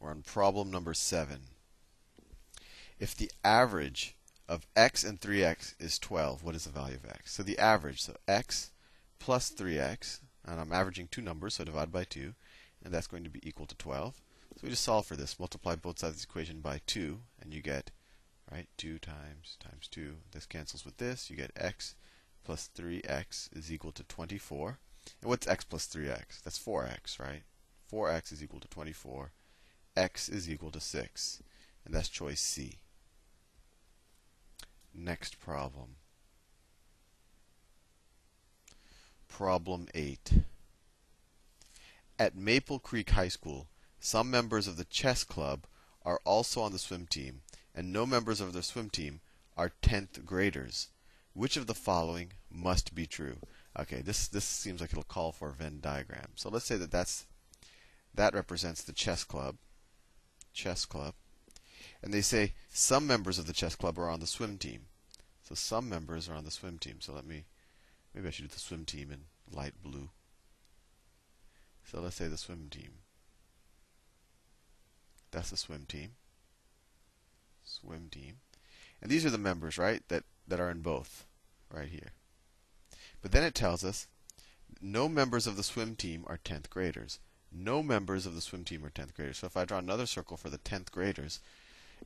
We're on problem number 7. If the average of x and 3x is 12, what is the value of x? So the average, so x plus 3x, and I'm averaging two numbers, so divide by 2, and that's going to be equal to 12. So we just solve for this. Multiply both sides of the equation by 2, and you get, right, 2 times times 2. This cancels with this. You get x plus 3x is equal to 24. And what's x plus 3x? That's 4x, right? 4x is equal to 24. X is equal to 6. And that's choice C. Next problem. Problem 8. At Maple Creek High School, some members of the chess club are also on the swim team, and no members of the swim team are 10th graders. Which of the following must be true? Okay, this this seems like it'll call for a Venn diagram. So let's say that that's that represents the chess club. Chess club. And they say some members of the chess club are on the swim team. So some members are on the swim team. So let me maybe I should do the swim team in light blue. So let's say the swim team. That's the swim team. Swim team. And these are the members, right, that, that are in both, right here. But then it tells us no members of the swim team are 10th graders. No members of the swim team are 10th graders. So if I draw another circle for the 10th graders,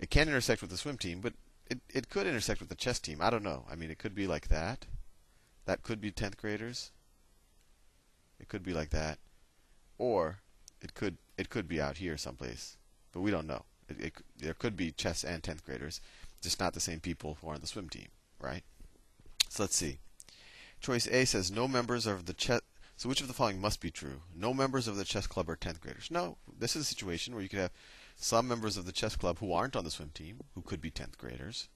it can intersect with the swim team, but it, it could intersect with the chess team. I don't know. I mean, it could be like that. That could be 10th graders. It could be like that. Or it could it could be out here someplace, but we don't know. It, it, there could be chess and 10th graders, just not the same people who are on the swim team, right? So let's see. Choice A says no members of the chess. So which of the following must be true? No members of the chess club are 10th graders. No, this is a situation where you could have some members of the chess club who aren't on the swim team, who could be 10th graders.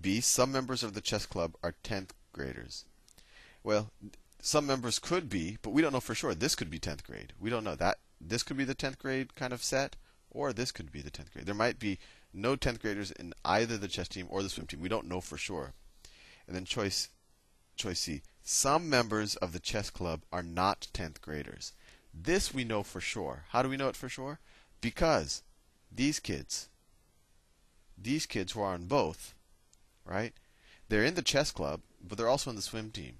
B, some members of the chess club are 10th graders. Well, some members could be, but we don't know for sure. This could be 10th grade. We don't know that. This could be the 10th grade kind of set, or this could be the 10th grade. There might be no 10th graders in either the chess team or the swim team. We don't know for sure. And then choice choice C. Some members of the chess club are not 10th graders. This we know for sure. How do we know it for sure? Because these kids, these kids who are on both, right? They're in the chess club, but they're also in the swim team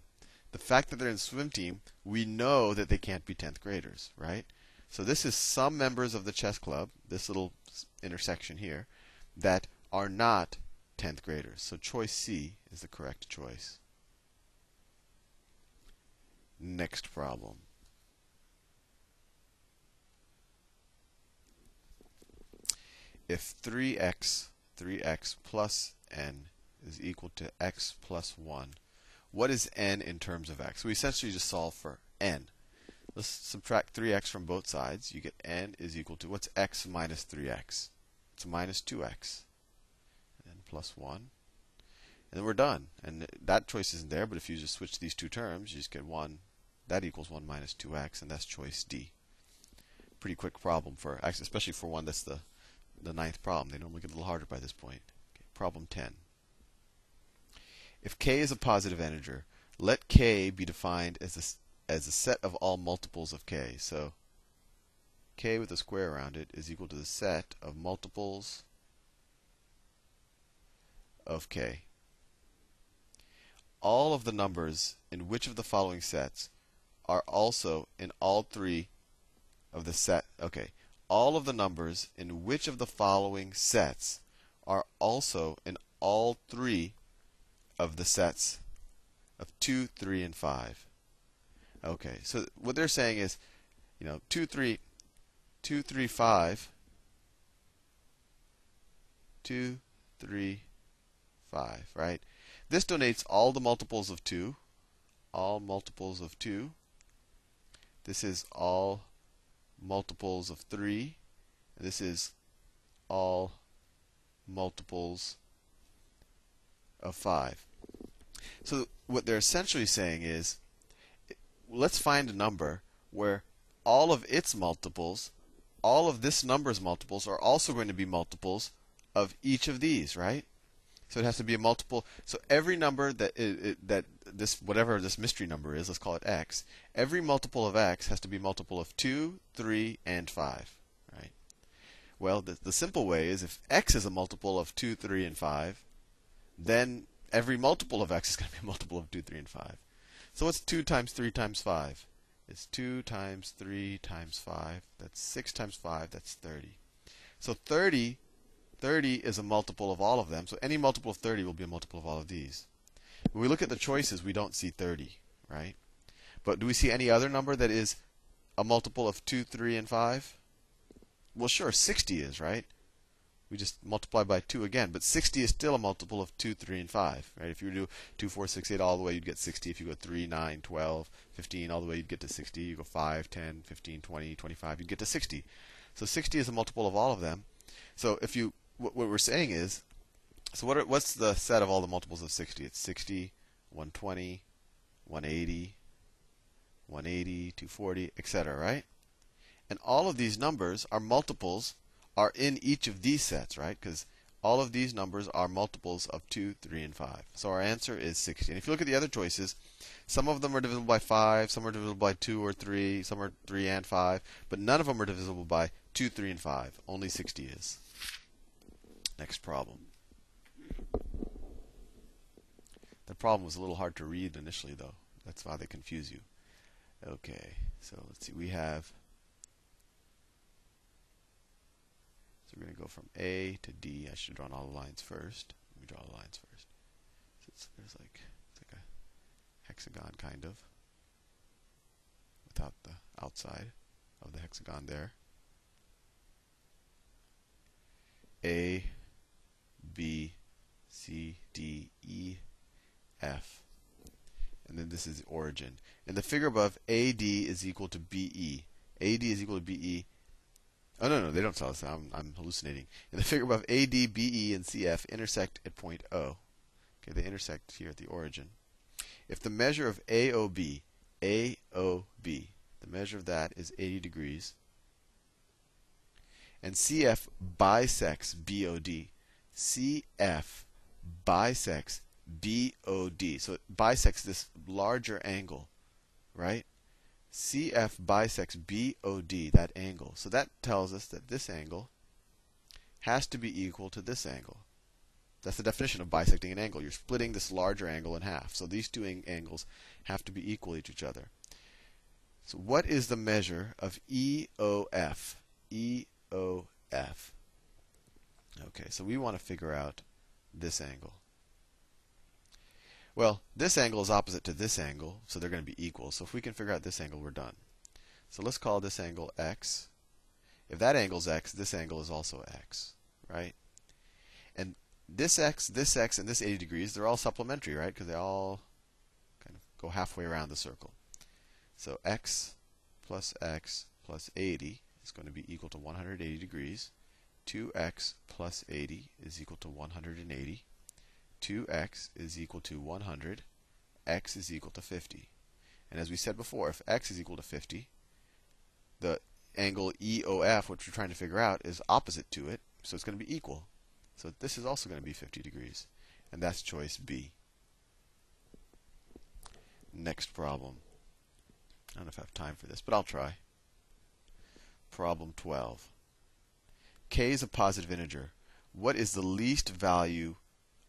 the fact that they're in the swim team, we know that they can't be 10th graders, right? So this is some members of the chess club, this little intersection here, that are not 10th graders. So choice C is the correct choice. Next problem. If 3x, 3x plus n is equal to x plus 1, what is n in terms of x? We essentially just solve for n. Let's subtract 3x from both sides. You get n is equal to what's x minus 3x? It's minus 2x. And plus 1. And then we're done. And that choice isn't there, but if you just switch these two terms, you just get 1. That equals 1 minus 2x, and that's choice D. Pretty quick problem for especially for one that's the, the ninth problem. They normally get a little harder by this point. Okay, problem 10. If k is a positive integer, let k be defined as a, as a set of all multiples of k. So k with a square around it is equal to the set of multiples of k. All of the numbers in which of the following sets are also in all three of the set. Okay. All of the numbers in which of the following sets are also in all three of the sets of 2, 3, and 5. Okay, so what they're saying is, you know, 2, 3, 2, 3, 5, 2, 3, 5, right? This donates all the multiples of 2, all multiples of 2. This is all multiples of 3. This is all multiples of 5. So what they're essentially saying is let's find a number where all of its multiples, all of this number's multiples are also going to be multiples of each of these, right? So it has to be a multiple. So every number that it, that this whatever this mystery number is, let's call it x. Every multiple of x has to be multiple of 2, 3, and 5, right? Well, the, the simple way is if x is a multiple of 2, 3, and 5, then every multiple of x is going to be a multiple of 2, 3, and 5. So what's 2 times 3 times 5? It's 2 times 3 times 5. That's 6 times 5. That's 30. So 30, 30 is a multiple of all of them. So any multiple of 30 will be a multiple of all of these. When we look at the choices, we don't see 30, right? But do we see any other number that is a multiple of 2, 3, and 5? Well, sure, 60 is, right? We just multiply by 2 again. But 60 is still a multiple of 2, 3, and 5. Right? If you do 2, 4, 6, 8 all the way, you'd get 60. If you go 3, 9, 12, 15 all the way, you'd get to 60. You go 5, 10, 15, 20, 25, you'd get to 60. So 60 is a multiple of all of them. So if you, what, what we're saying is, so what are, what's the set of all the multiples of 60? It's 60, 120, 180, 180, 240, etc., right? And all of these numbers are multiples, are in each of these sets, right? Because all of these numbers are multiples of 2, 3, and 5. So our answer is 60. And if you look at the other choices, some of them are divisible by 5, some are divisible by 2 or 3, some are 3 and 5, but none of them are divisible by 2, 3, and 5. Only 60 is. Next problem. The problem was a little hard to read initially, though. That's why they confuse you. Okay, so let's see. We have. So we're going to go from A to D. I should draw all the lines first. Let me draw the lines first. So it's, there's like it's like a hexagon kind of, without the outside of the hexagon there. A, B, C, D, E, F. And then this is the origin. And the figure above, AD is equal to BE. AD is equal to BE. Oh, no, no, they don't tell us. I'm, I'm hallucinating. And the figure above, AD, BE, and CF intersect at point O. Okay, they intersect here at the origin. If the measure of AOB, AOB, the measure of that is 80 degrees, and CF bisects BOD, CF bisects BOD. So it bisects this larger angle, right? CF bisects BOD, that angle. So that tells us that this angle has to be equal to this angle. That's the definition of bisecting an angle. You're splitting this larger angle in half. So these two angles have to be equal to each other. So what is the measure of EOF? EOF. Okay, so we want to figure out this angle. Well, this angle is opposite to this angle, so they're going to be equal. So if we can figure out this angle, we're done. So let's call this angle x. If that angle is x, this angle is also x, right? And this x, this x, and this 80 degrees, they're all supplementary, right? Because they all kind of go halfway around the circle. So x plus x plus 80 is going to be equal to 180 degrees. 2x plus 80 is equal to 180. 2x is equal to 100, x is equal to 50. And as we said before, if x is equal to 50, the angle EOF, which we're trying to figure out, is opposite to it, so it's going to be equal. So this is also going to be 50 degrees. And that's choice B. Next problem. I don't know if I have time for this, but I'll try. Problem 12. k is a positive integer. What is the least value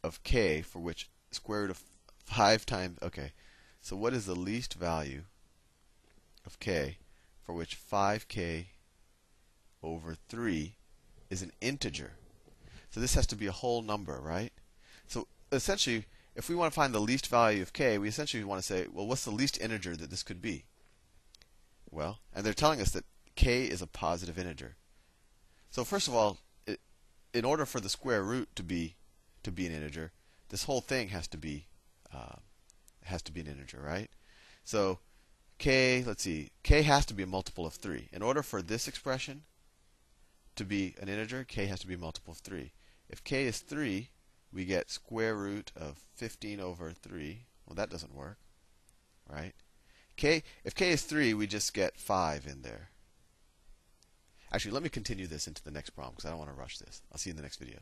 of k for which square root of 5 times. Okay, so what is the least value of k for which 5k over 3 is an integer? So this has to be a whole number, right? So essentially, if we want to find the least value of k, we essentially want to say, well, what's the least integer that this could be? Well, and they're telling us that k is a positive integer. So first of all, it, in order for the square root to be to be an integer, this whole thing has to be uh, has to be an integer, right? So k, let's see, k has to be a multiple of 3. In order for this expression to be an integer, k has to be a multiple of 3. If k is 3, we get square root of 15 over 3. Well, that doesn't work, right? k, if k is 3, we just get 5 in there. Actually, let me continue this into the next problem because I don't want to rush this. I'll see you in the next video.